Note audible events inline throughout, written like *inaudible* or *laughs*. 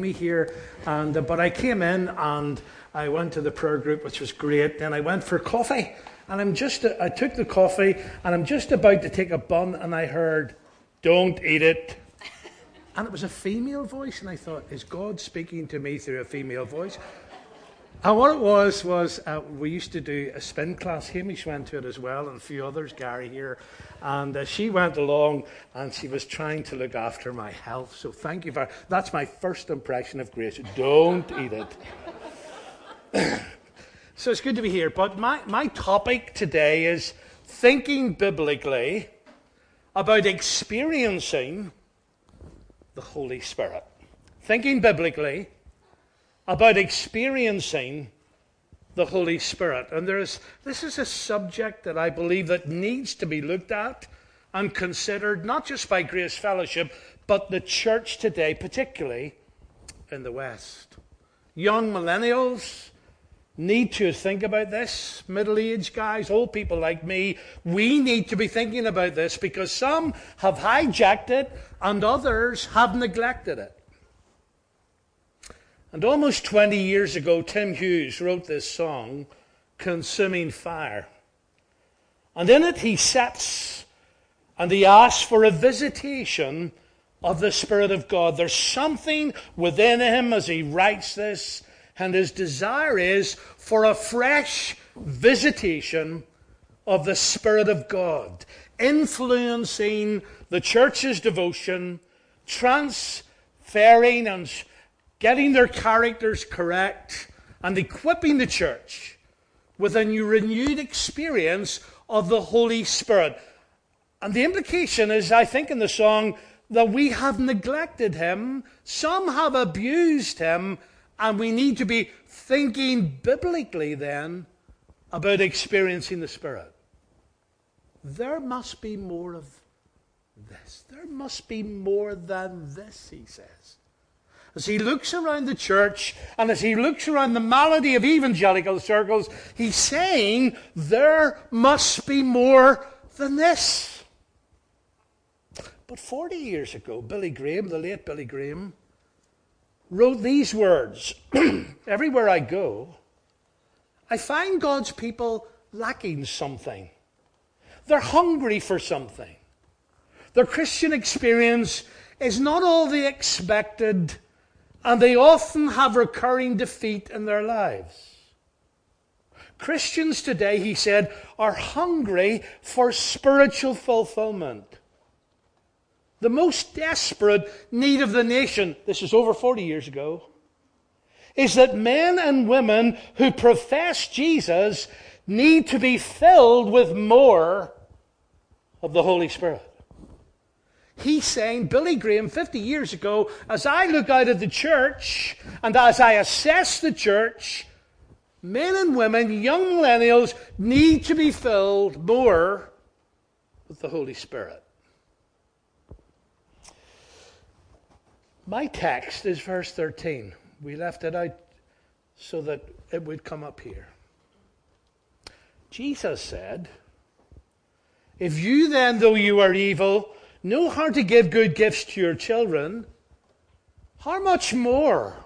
me here, and uh, but I came in and I went to the prayer group, which was great. Then I went for coffee, and I'm just I took the coffee, and I'm just about to take a bun, and I heard, "Don't eat it," *laughs* and it was a female voice, and I thought, "Is God speaking to me through a female voice?" And what it was was uh, we used to do a spin class. Hamish went to it as well, and a few others, Gary here, and uh, she went along and she was trying to look after my health. So thank you for that's my first impression of Grace. Don't eat it. *coughs* so it's good to be here. But my, my topic today is thinking biblically about experiencing the Holy Spirit. Thinking biblically about experiencing the Holy Spirit. And there's, this is a subject that I believe that needs to be looked at and considered, not just by Grace Fellowship, but the church today, particularly in the West. Young millennials need to think about this. Middle aged guys, old people like me, we need to be thinking about this because some have hijacked it and others have neglected it. And almost 20 years ago, Tim Hughes wrote this song, Consuming Fire. And in it, he sets and he asks for a visitation of the Spirit of God. There's something within him as he writes this, and his desire is for a fresh visitation of the Spirit of God, influencing the church's devotion, transferring and getting their characters correct, and equipping the church with a new renewed experience of the Holy Spirit. And the implication is, I think, in the song, that we have neglected him, some have abused him, and we need to be thinking biblically then about experiencing the Spirit. There must be more of this. There must be more than this, he says as he looks around the church and as he looks around the malady of evangelical circles, he's saying there must be more than this. But 40 years ago, Billy Graham, the late Billy Graham, wrote these words *clears throat* Everywhere I go, I find God's people lacking something. They're hungry for something. Their Christian experience is not all they expected and they often have recurring defeat in their lives. Christians today, he said, are hungry for spiritual fulfillment. The most desperate need of the nation, this is over 40 years ago, is that men and women who profess Jesus need to be filled with more of the Holy Spirit. He's saying, Billy Graham, 50 years ago, as I look out at the church and as I assess the church, men and women, young millennials, need to be filled more with the Holy Spirit. My text is verse 13. We left it out so that it would come up here. Jesus said, If you then, though you are evil, know how to give good gifts to your children, how much more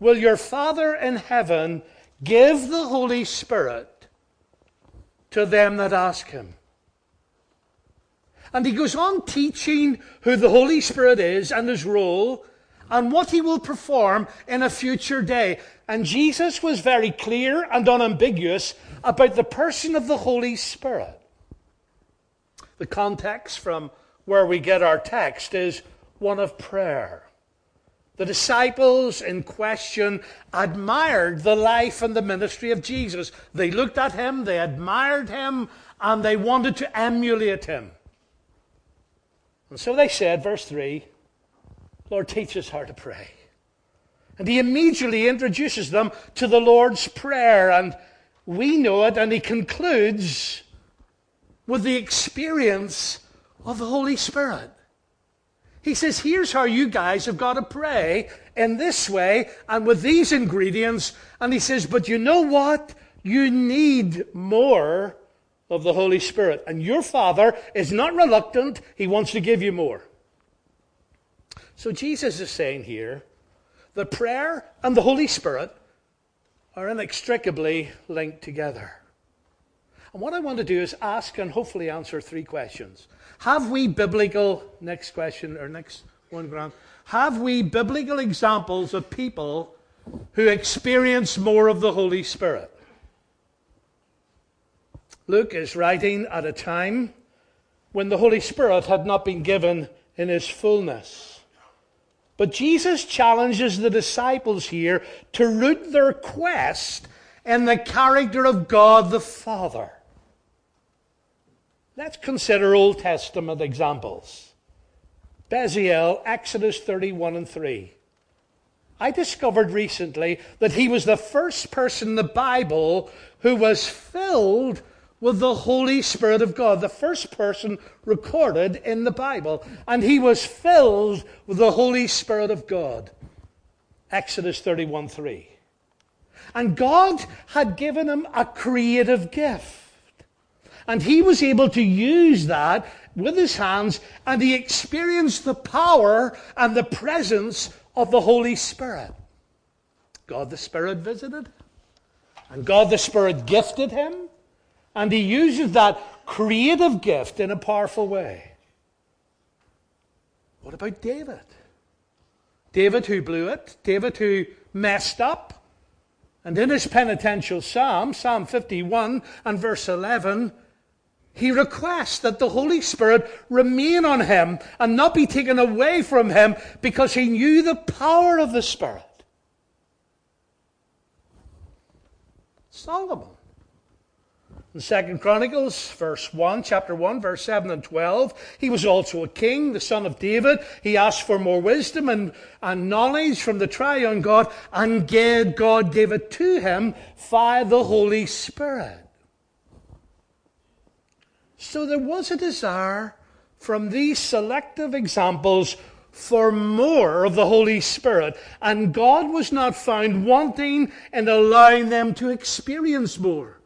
will your Father in heaven give the Holy Spirit to them that ask him? And he goes on teaching who the Holy Spirit is and his role and what he will perform in a future day. And Jesus was very clear and unambiguous about the person of the Holy Spirit. The context from where we get our text is one of prayer. The disciples in question admired the life and the ministry of Jesus. They looked at him, they admired him, and they wanted to emulate him. And so they said, verse 3, Lord, teach us how to pray. And he immediately introduces them to the Lord's Prayer, and we know it, and he concludes with the experience of the Holy Spirit. He says, here's how you guys have got to pray in this way and with these ingredients. And he says, but you know what? You need more of the Holy Spirit. And your Father is not reluctant. He wants to give you more. So Jesus is saying here that prayer and the Holy Spirit are inextricably linked together. And what I want to do is ask and hopefully answer three questions. Have we biblical, next question, or next one, Grant, have we biblical examples of people who experience more of the Holy Spirit? Luke is writing at a time when the Holy Spirit had not been given in his fullness. But Jesus challenges the disciples here to root their quest in the character of God the Father. Let's consider Old Testament examples. Bezalel, Exodus 31 and 3. I discovered recently that he was the first person in the Bible who was filled with the Holy Spirit of God, the first person recorded in the Bible. And he was filled with the Holy Spirit of God. Exodus 31 3. And God had given him a creative gift. And he was able to use that with his hands, and he experienced the power and the presence of the Holy Spirit. God the Spirit visited, and God the Spirit gifted him, and he uses that creative gift in a powerful way. What about David? David who blew it, David who messed up. And in his penitential psalm, Psalm 51 and verse 11, he requests that the Holy Spirit remain on him and not be taken away from him because he knew the power of the Spirit. Solomon. In Second Chronicles, verse 1, chapter 1, verse 7 and 12, he was also a king, the son of David. He asked for more wisdom and, and knowledge from the triune God, and God gave it to him via the Holy Spirit. So there was a desire from these selective examples for more of the Holy Spirit, and God was not found wanting in allowing them to experience more.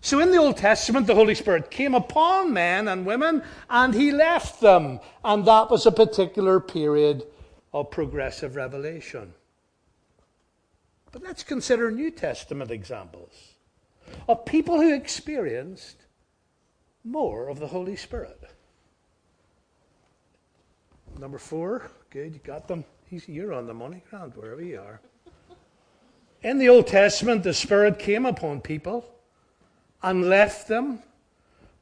So in the Old Testament, the Holy Spirit came upon men and women, and he left them, and that was a particular period of progressive revelation. But let's consider New Testament examples of people who experienced more of the Holy Spirit. Number four, good, you got them. He's, you're on the money ground, wherever you are. In the Old Testament, the Spirit came upon people and left them.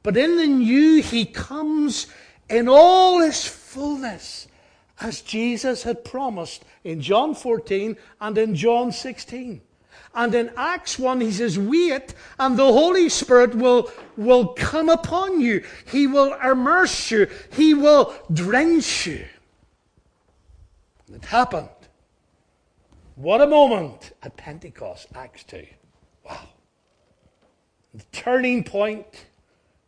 But in the New, He comes in all His fullness, as Jesus had promised in John 14 and in John 16. And in Acts 1, he says, Wait, and the Holy Spirit will, will come upon you. He will immerse you. He will drench you. It happened. What a moment at Pentecost, Acts 2. Wow. The turning point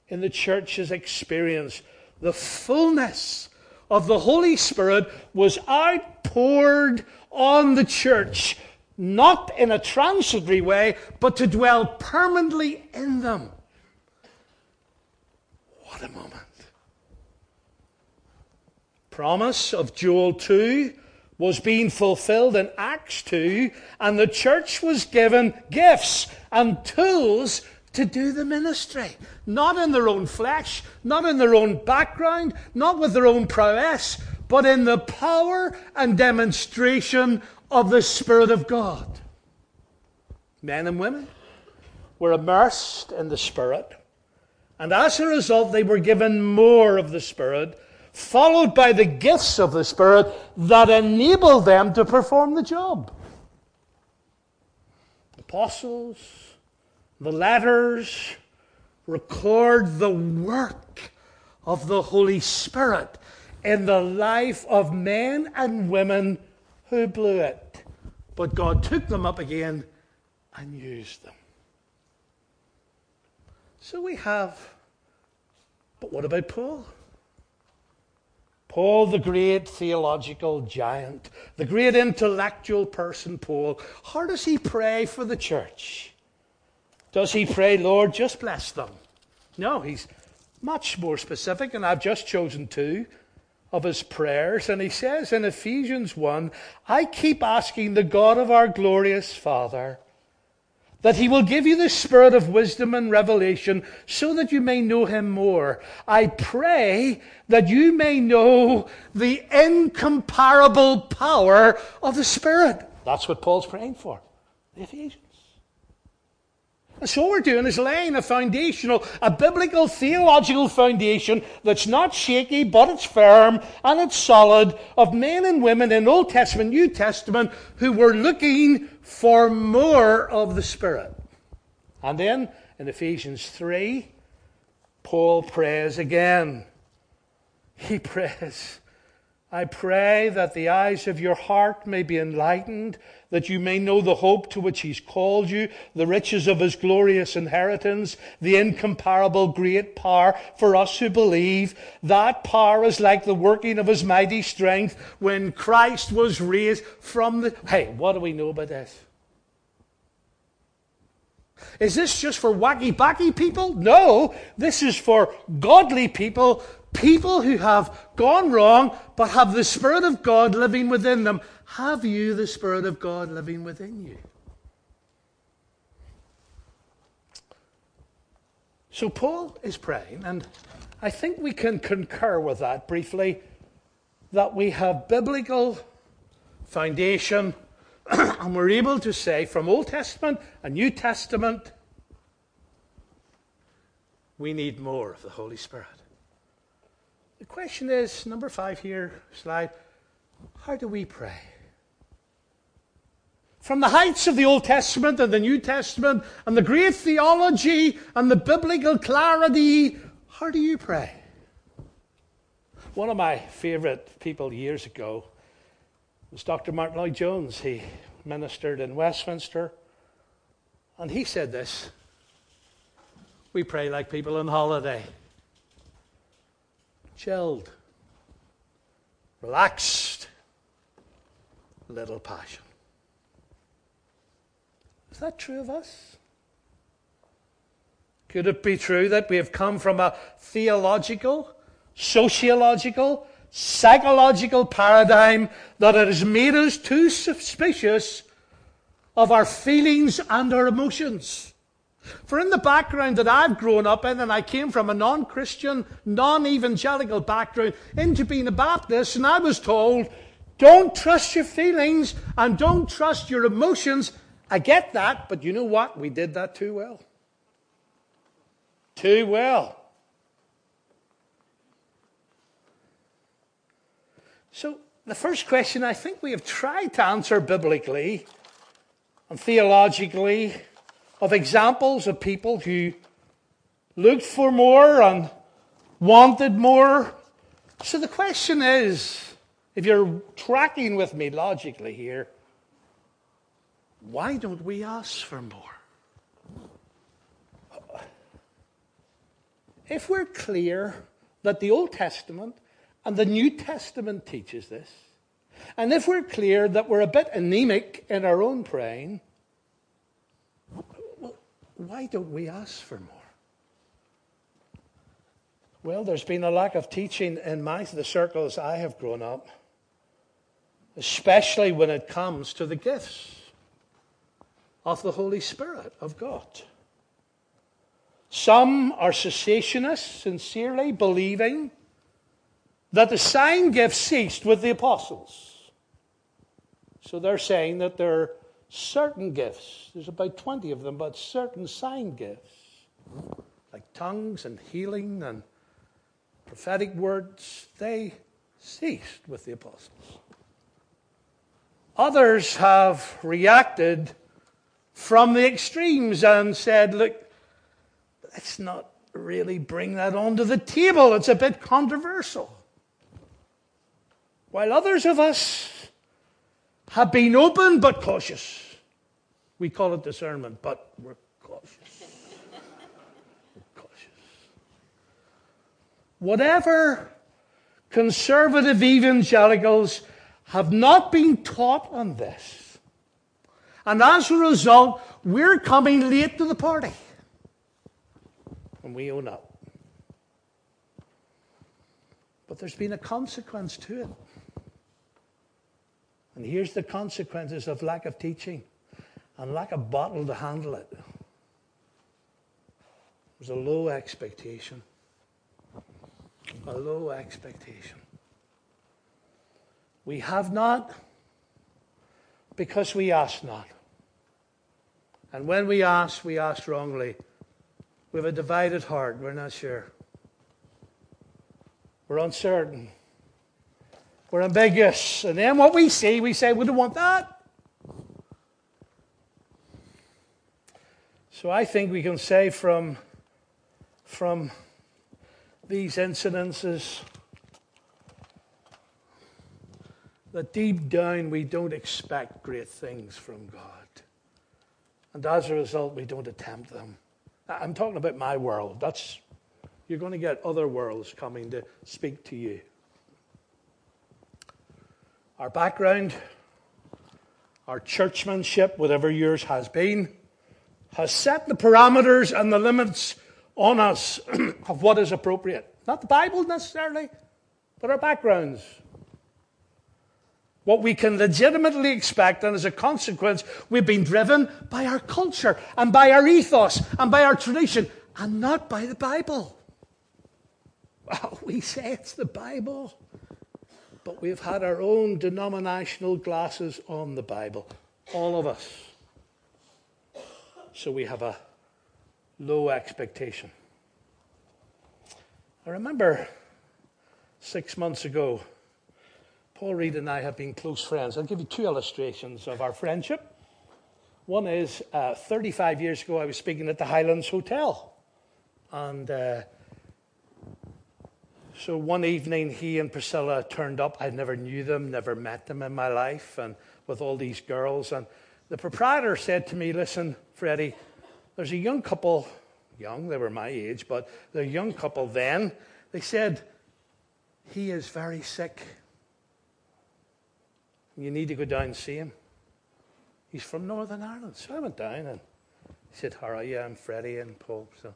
in the church's experience. The fullness of the Holy Spirit was outpoured on the church not in a transitory way, but to dwell permanently in them. What a moment. Promise of Joel 2 was being fulfilled in Acts 2, and the church was given gifts and tools to do the ministry. Not in their own flesh, not in their own background, not with their own prowess, but in the power and demonstration of the Spirit of God. Men and women were immersed in the Spirit, and as a result, they were given more of the Spirit, followed by the gifts of the Spirit that enabled them to perform the job. Apostles, the letters record the work of the Holy Spirit in the life of men and women who blew it. But God took them up again and used them. So we have, but what about Paul? Paul, the great theological giant, the great intellectual person, Paul, how does he pray for the church? Does he pray, Lord, just bless them? No, he's much more specific, and I've just chosen two. Of his prayers. And he says in Ephesians 1 I keep asking the God of our glorious Father that he will give you the spirit of wisdom and revelation so that you may know him more. I pray that you may know the incomparable power of the Spirit. That's what Paul's praying for. The Ephesians. And so what we're doing is laying a foundational, a biblical theological foundation that's not shaky, but it's firm and it's solid of men and women in Old Testament, New Testament who were looking for more of the Spirit. And then in Ephesians 3, Paul prays again. He prays, I pray that the eyes of your heart may be enlightened, that you may know the hope to which he's called you, the riches of his glorious inheritance, the incomparable great power for us who believe. That power is like the working of his mighty strength when Christ was raised from the. Hey, what do we know about this? Is this just for wacky backy people? No, this is for godly people people who have gone wrong but have the Spirit of God living within them. Have you the Spirit of God living within you? So Paul is praying, and I think we can concur with that briefly that we have biblical foundation *clears throat* and we're able to say from Old Testament and New Testament we need more of the Holy Spirit. The question is number five here, slide how do we pray? From the heights of the Old Testament and the New Testament and the great theology and the biblical clarity, how do you pray? One of my favorite people years ago was Dr. Martyn Lloyd-Jones. He ministered in Westminster, and he said this We pray like people on holiday chilled, relaxed, little passion. Is that true of us? Could it be true that we have come from a theological, sociological, psychological paradigm that has made us too suspicious of our feelings and our emotions? For in the background that I've grown up in, and I came from a non Christian, non evangelical background into being a Baptist, and I was told, don't trust your feelings and don't trust your emotions. I get that, but you know what? We did that too well. Too well. So, the first question I think we have tried to answer biblically and theologically of examples of people who looked for more and wanted more. So the question is if you're tracking with me logically here, why don't we ask for more? If we're clear that the Old Testament and the New Testament teaches this, and if we're clear that we're a bit anemic in our own praying, why don't we ask for more? Well, there's been a lack of teaching in my, the circles I have grown up, especially when it comes to the gifts of the Holy Spirit of God. Some are cessationists, sincerely believing that the sign gifts ceased with the apostles. So they're saying that they're certain gifts, there's about 20 of them, but certain sign gifts, like tongues and healing and prophetic words, they ceased with the apostles. Others have reacted from the extremes and said, look, let's not really bring that onto the table. It's a bit controversial. While others of us have been open but cautious. We call it discernment, but we're cautious. we're cautious. Whatever conservative evangelicals have not been taught on this. And as a result, we're coming late to the party. And we own up. But there's been a consequence to it. And here's the consequences of lack of teaching and lack of bottle to handle it. There's a low expectation. A low expectation. We have not because we ask not. And when we ask, we ask wrongly. We have a divided heart. We're not sure. We're uncertain. We're ambiguous. And then what we see, we say, we don't want that. So I think we can say from, from these incidences that deep down we don't expect great things from God. And as a result, we don't attempt them. I'm talking about my world. That's, you're going to get other worlds coming to speak to you. Our background, our churchmanship, whatever yours has been, has set the parameters and the limits on us *clears throat* of what is appropriate. Not the Bible necessarily, but our backgrounds. What we can legitimately expect, and as a consequence, we've been driven by our culture and by our ethos and by our tradition, and not by the Bible. *laughs* Well, we say it's the Bible, but we've had our own denominational glasses on the Bible, all of us. So we have a low expectation. I remember six months ago, Paul Reed and I have been close friends. I'll give you two illustrations of our friendship. One is uh, 35 years ago, I was speaking at the Highlands Hotel. And uh, so one evening, he and Priscilla turned up. I never knew them, never met them in my life, and with all these girls. And the proprietor said to me, Listen, Freddie, there's a young couple, young, they were my age, but the young couple then. They said, He is very sick. You need to go down and see him. He's from Northern Ireland. So I went down and he said, How are you? I'm Freddie and Paul. So,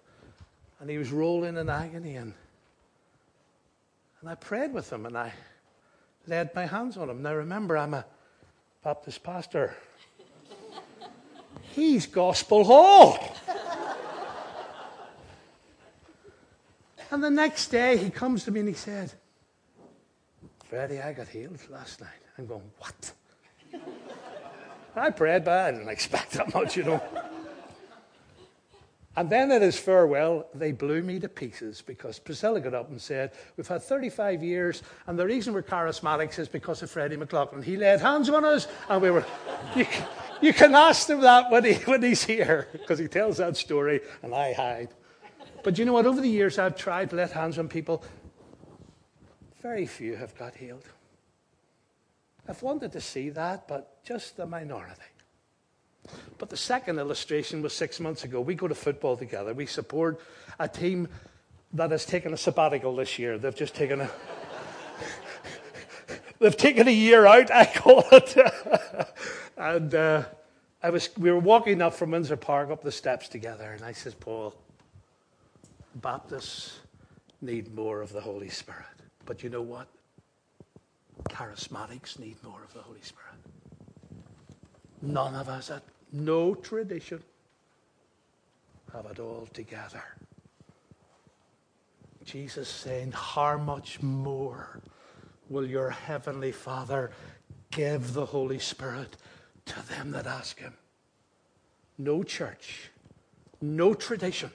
and he was rolling in agony. And, and I prayed with him and I laid my hands on him. Now remember, I'm a Baptist pastor. *laughs* He's Gospel Hall. and the next day he comes to me and he said, Freddie, I got healed last night. I'm going, what? *laughs* I prayed, but I didn't expect that much, you know. And then at his farewell, they blew me to pieces because Priscilla got up and said, We've had 35 years, and the reason we're charismatics is because of Freddie McLoughlin. He laid hands on us, and we were. *laughs* You, you can ask him that when, he, when he's here, because he tells that story, and I hide. But you know what? Over the years, I've tried to lay hands on people. Very few have got healed. I've wanted to see that, but just the minority. But the second illustration was six months ago. We go to football together. We support a team that has taken a sabbatical this year. They've just taken a *laughs* they've taken a year out, I call it. *laughs* and uh, I was we were walking up from Windsor Park up the steps together, and I said, Paul, Baptists need more of the Holy Spirit. But you know what? Charismatics need more of the Holy Spirit. None of us at no tradition have it all together. Jesus saying, How much more will your heavenly Father give the Holy Spirit to them that ask him? No church, no tradition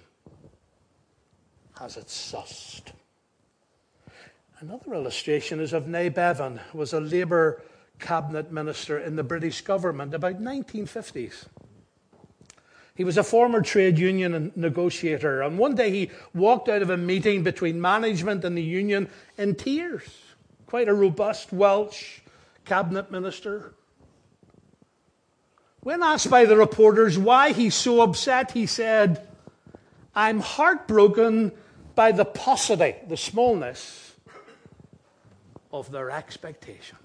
has it sussed. Another illustration is of Nye Bevan, who was a Labour cabinet minister in the British government about 1950s. He was a former trade union negotiator, and one day he walked out of a meeting between management and the union in tears. Quite a robust Welsh cabinet minister. When asked by the reporters why he's so upset, he said, I'm heartbroken by the paucity, the smallness of their expectation.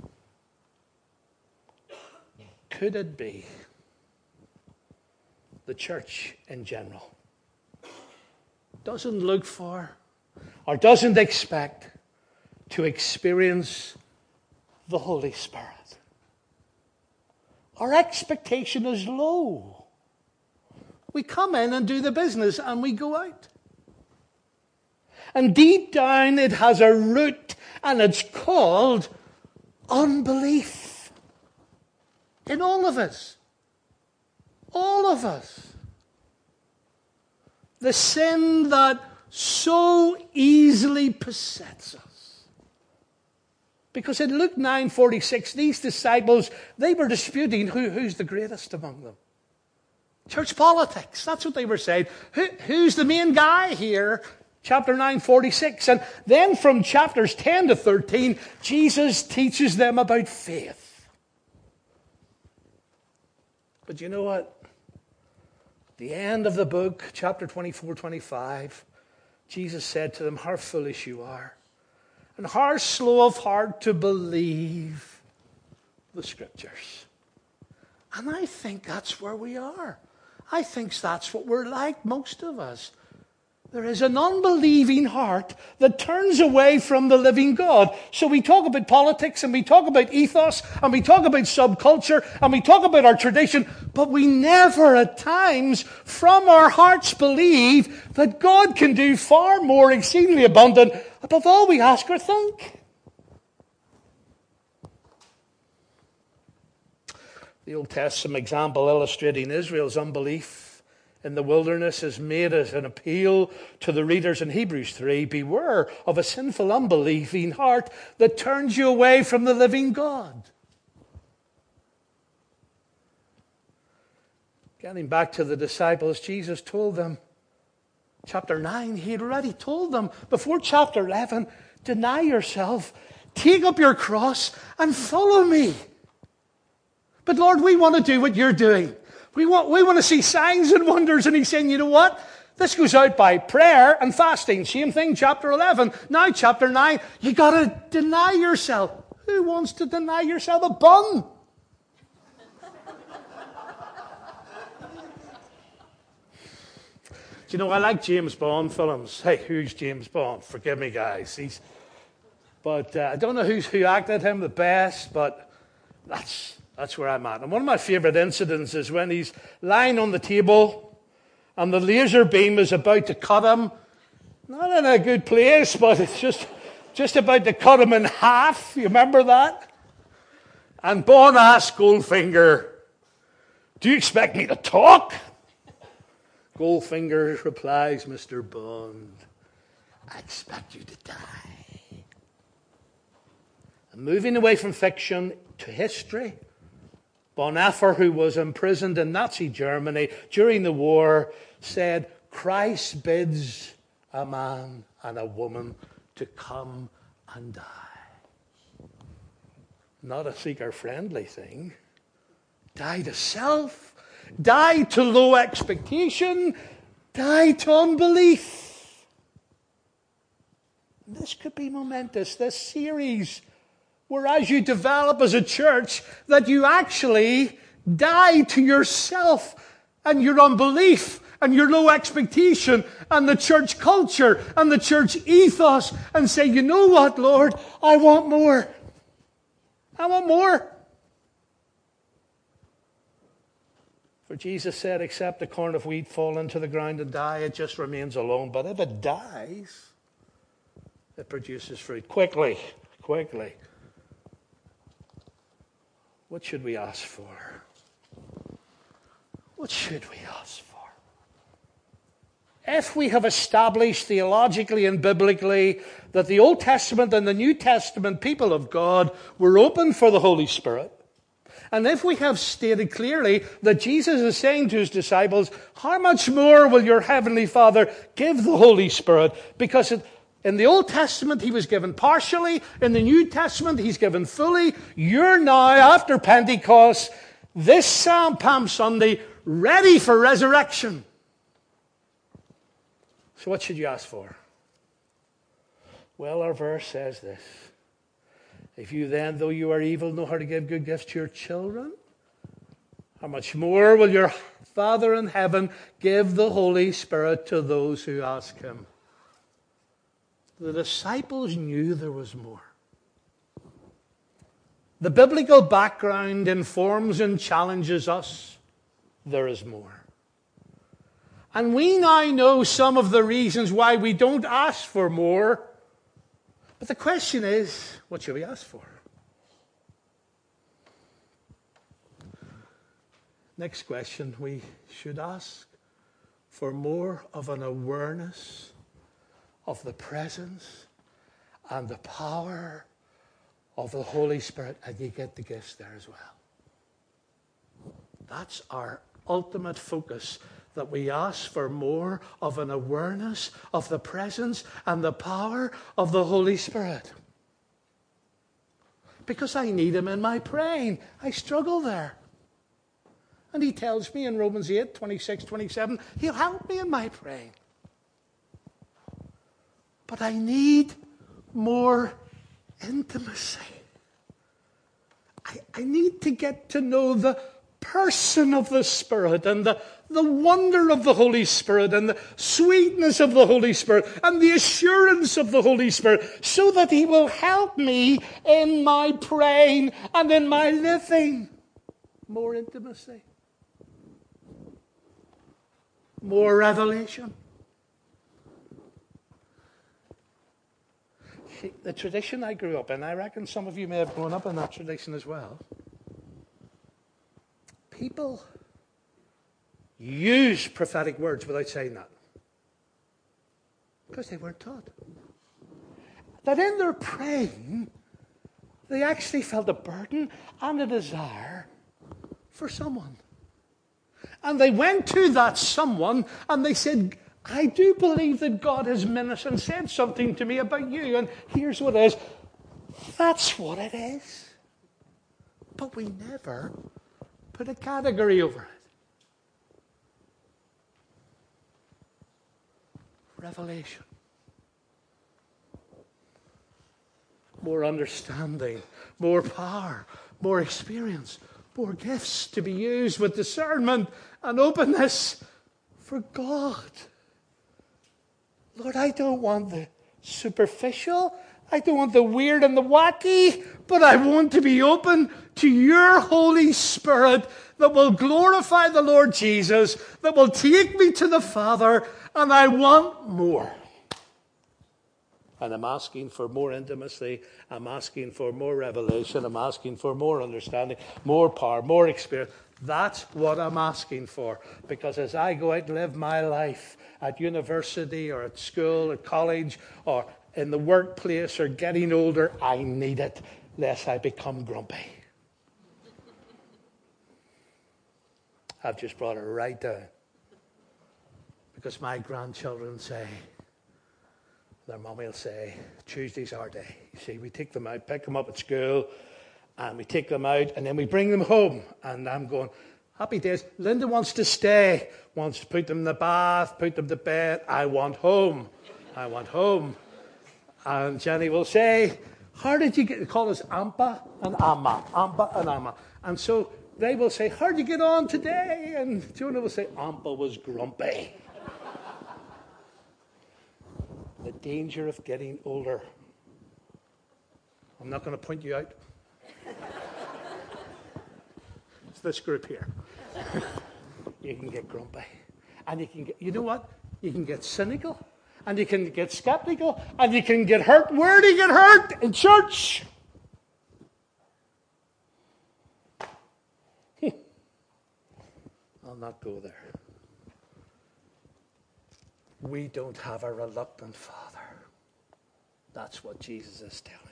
Could it be the church in general doesn't look for or doesn't expect to experience the Holy Spirit. Our expectation is low. We come in and do the business and we go out. And deep down, it has a root and it's called unbelief in all of us. All of us. The sin that so easily besets us. Because in Luke 9:46, these disciples, they were disputing who, who's the greatest among them. Church politics, that's what they were saying. Who, who's the main guy here? Chapter 9, 46. And then from chapters 10 to 13, Jesus teaches them about faith. But you know what? The end of the book, chapter 24, 25, Jesus said to them, How foolish you are, and how slow of heart to believe the scriptures. And I think that's where we are. I think that's what we're like, most of us. There is an unbelieving heart that turns away from the living God. So we talk about politics and we talk about ethos and we talk about subculture and we talk about our tradition, but we never at times from our hearts believe that God can do far more exceedingly abundant above all we ask or think. The Old Testament example illustrating Israel's unbelief in the wilderness is made as an appeal to the readers in Hebrews 3 Beware of a sinful, unbelieving heart that turns you away from the living God. Getting back to the disciples, Jesus told them, chapter 9, he had already told them before chapter 11, deny yourself, take up your cross, and follow me. But Lord, we want to do what you're doing. We want, we want to see signs and wonders. And he's saying, you know what? This goes out by prayer and fasting. Same thing, chapter 11. Now, chapter 9, you got to deny yourself. Who wants to deny yourself a bun? *laughs* Do you know, I like James Bond films. Hey, who's James Bond? Forgive me, guys. He's, but uh, I don't know who's, who acted him the best, but that's, that's where I'm at. And one of my favorite incidents is when he's lying on the table and the laser beam is about to cut him. Not in a good place, but it's just, just about to cut him in half. You remember that? And Bond asks Goldfinger, Do you expect me to talk? Goldfinger replies, Mr. Bond, I expect you to die. And moving away from fiction to history, Bonhoeffer, who was imprisoned in Nazi Germany during the war, said, Christ bids a man and a woman to come and die. Not a seeker friendly thing. Die to self, die to low expectation, die to unbelief. This could be momentous. This series Whereas you develop as a church that you actually die to yourself and your unbelief and your low expectation and the church culture and the church ethos and say, you know what, Lord? I want more. I want more. For Jesus said, except a corn of wheat fall into the ground and die, it just remains alone. But if it dies, it produces fruit. Quickly, quickly. What should we ask for? What should we ask for? If we have established theologically and biblically that the Old Testament and the New Testament people of God were open for the Holy Spirit, and if we have stated clearly that Jesus is saying to his disciples, How much more will your heavenly Father give the Holy Spirit? Because it, in the Old Testament, he was given partially. In the New Testament, he's given fully. You're now, after Pentecost, this Psalm Palm Sunday, ready for resurrection. So, what should you ask for? Well, our verse says this If you then, though you are evil, know how to give good gifts to your children, how much more will your Father in heaven give the Holy Spirit to those who ask him? The disciples knew there was more. The biblical background informs and challenges us. There is more. And we now know some of the reasons why we don't ask for more. But the question is what should we ask for? Next question we should ask for more of an awareness of the presence and the power of the Holy Spirit, and you get the gifts there as well. That's our ultimate focus that we ask for more of an awareness of the presence and the power of the Holy Spirit. Because I need Him in my praying. I struggle there. And He tells me in Romans 8 26, 27, He'll help me in my praying. But I need more intimacy. I, I need to get to know the person of the Spirit and the, the wonder of the Holy Spirit and the sweetness of the Holy Spirit and the assurance of the Holy Spirit so that He will help me in my praying and in my living. More intimacy, more revelation. The tradition I grew up in, I reckon some of you may have grown up in that tradition as well. People use prophetic words without saying that because they weren't taught. That in their praying, they actually felt a burden and a desire for someone. And they went to that someone and they said, I do believe that God has ministered and said something to me about you, and here's what it is. That's what it is. But we never put a category over it. Revelation. More understanding, more power, more experience, more gifts to be used with discernment and openness for God. Lord, I don't want the superficial. I don't want the weird and the wacky, but I want to be open to your Holy Spirit that will glorify the Lord Jesus, that will take me to the Father, and I want more. And I'm asking for more intimacy. I'm asking for more revelation. I'm asking for more understanding, more power, more experience. That's what I'm asking for. Because as I go out and live my life at university or at school, at college, or in the workplace or getting older, I need it lest I become grumpy. I've just brought it right down. Because my grandchildren say, their mummy will say, Tuesday's our day. You see, we take them out, pick them up at school, and we take them out, and then we bring them home. And I'm going, happy days. Linda wants to stay, wants to put them in the bath, put them to bed. I want home. I want home. And Jenny will say, How did you get, call us Ampa and Amma, Ampa and Amma. And so they will say, How did you get on today? And Jonah will say, Ampa was grumpy. the danger of getting older. I'm not going to point you out. It's this group here. you can get grumpy. And you can get, you know what? You can get cynical. And you can get skeptical. And you can get hurt. Where do you get hurt? In church. *laughs* I'll not go there. We don't have a reluctant Father. That's what Jesus is telling.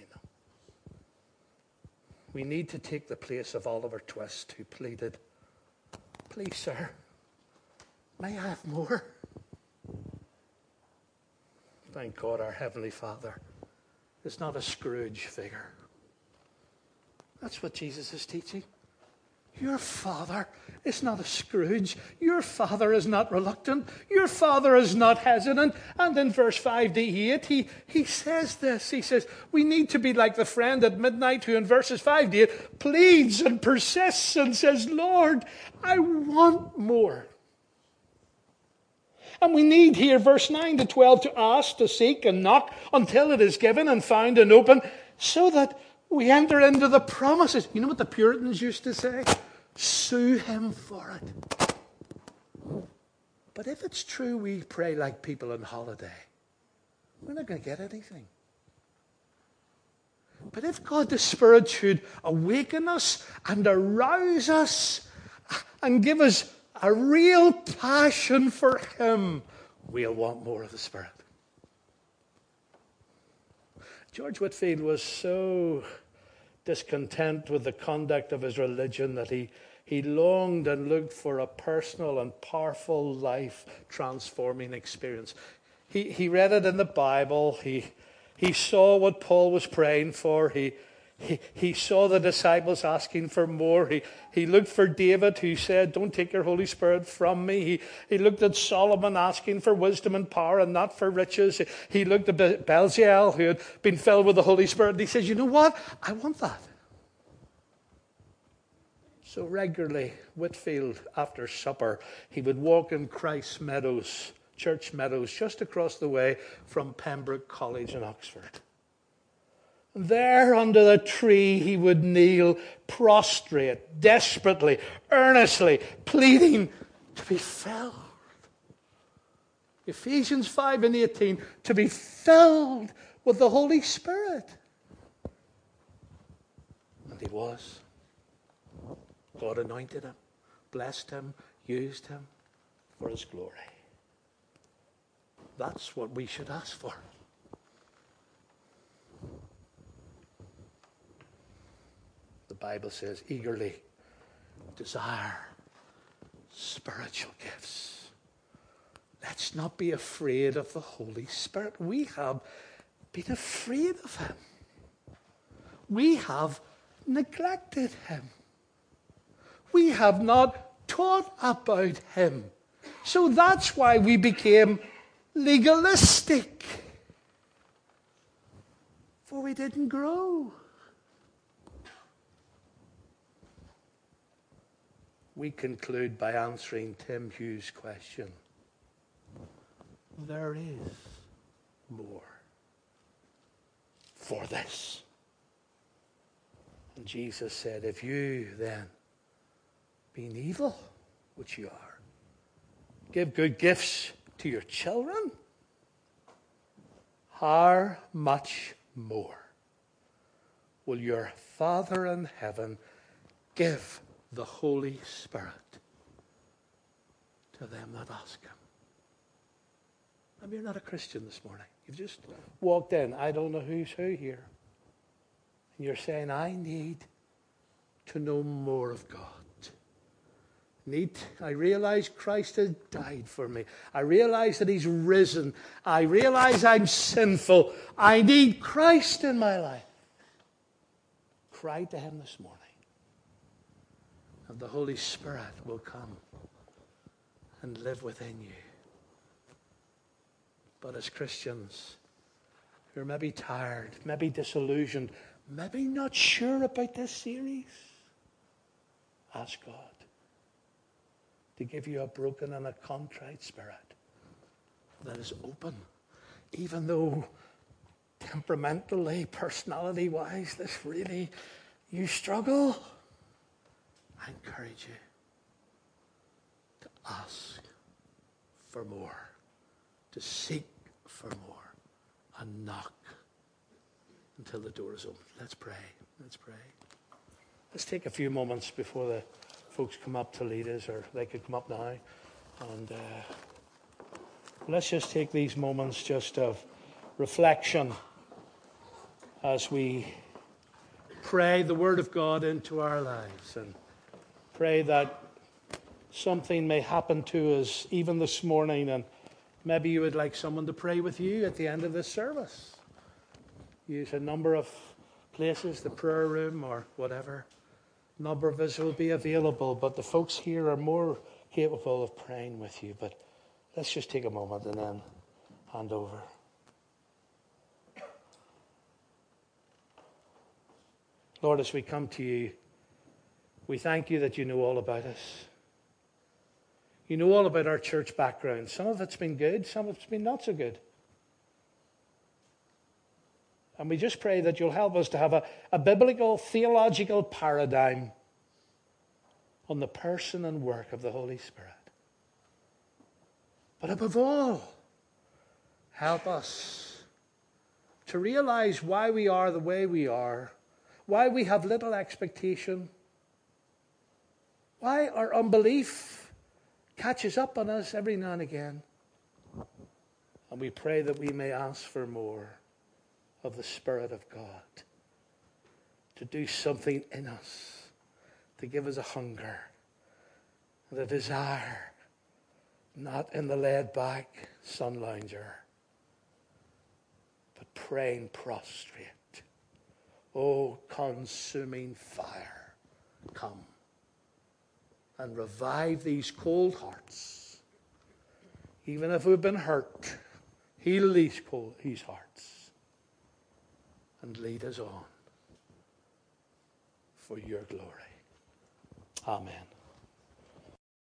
We need to take the place of Oliver Twist, who pleaded, Please, sir, may I have more? Thank God our Heavenly Father is not a Scrooge figure. That's what Jesus is teaching. Your father is not a Scrooge. Your father is not reluctant. Your father is not hesitant. And in verse 5 to 8, he, he says this. He says, We need to be like the friend at midnight who, in verses 5 to 8, pleads and persists and says, Lord, I want more. And we need here, verse 9 to 12, to ask, to seek, and knock until it is given and found and open, so that we enter into the promises. You know what the Puritans used to say? Sue him for it. But if it's true we pray like people on holiday, we're not going to get anything. But if God the Spirit should awaken us and arouse us and give us a real passion for Him, we'll want more of the Spirit. George Whitefield was so discontent with the conduct of his religion that he, he longed and looked for a personal and powerful life transforming experience. He, he read it in the Bible. He, he saw what Paul was praying for. He, he, he saw the disciples asking for more. He, he looked for David, who said, Don't take your Holy Spirit from me. He, he looked at Solomon asking for wisdom and power and not for riches. He looked at Bezalel, who had been filled with the Holy Spirit, and he says, You know what? I want that. So regularly, Whitefield, after supper, he would walk in Christ's Meadows, Church Meadows, just across the way from Pembroke College in Oxford. There under the tree he would kneel, prostrate, desperately, earnestly, pleading to be filled. Ephesians 5 and 18, to be filled with the Holy Spirit. And he was. God anointed him, blessed him, used him for his glory. That's what we should ask for. Bible says, eagerly desire spiritual gifts. Let's not be afraid of the Holy Spirit. We have been afraid of Him. We have neglected Him. We have not taught about Him. So that's why we became legalistic. For we didn't grow. We conclude by answering Tim Hughes' question. There is more for this. And Jesus said, If you then, being evil, which you are, give good gifts to your children, how much more will your Father in heaven give the Holy Spirit to them that ask Him. Maybe you're not a Christian this morning. You've just walked in. I don't know who's who here. And you're saying, I need to know more of God. Need, I realize Christ has died for me. I realize that He's risen. I realize I'm sinful. I need Christ in my life. Cry to Him this morning and the Holy Spirit will come and live within you. But as Christians, who are maybe tired, maybe disillusioned, maybe not sure about this series, ask God to give you a broken and a contrite spirit that is open, even though temperamentally, personality wise, this really, you struggle. I encourage you to ask for more, to seek for more, and knock until the door is open. Let's pray. Let's pray. Let's take a few moments before the folks come up to lead us, or they could come up now. And uh, let's just take these moments just of reflection as we pray the Word of God into our lives. And pray that something may happen to us even this morning, and maybe you would like someone to pray with you at the end of this service. Use a number of places, the prayer room or whatever. A number of us will be available, but the folks here are more capable of praying with you. But let's just take a moment and then hand over. Lord, as we come to you, we thank you that you know all about us. You know all about our church background. Some of it's been good, some of it's been not so good. And we just pray that you'll help us to have a, a biblical, theological paradigm on the person and work of the Holy Spirit. But above all, help us to realize why we are the way we are, why we have little expectation, why our unbelief catches up on us every now and again. And we pray that we may ask for more of the Spirit of God to do something in us, to give us a hunger and a desire, not in the laid back sun lounger, but praying prostrate. Oh, consuming fire, come and revive these cold hearts. Even if we've been hurt, heal these cold these hearts and lead us on for your glory. Amen.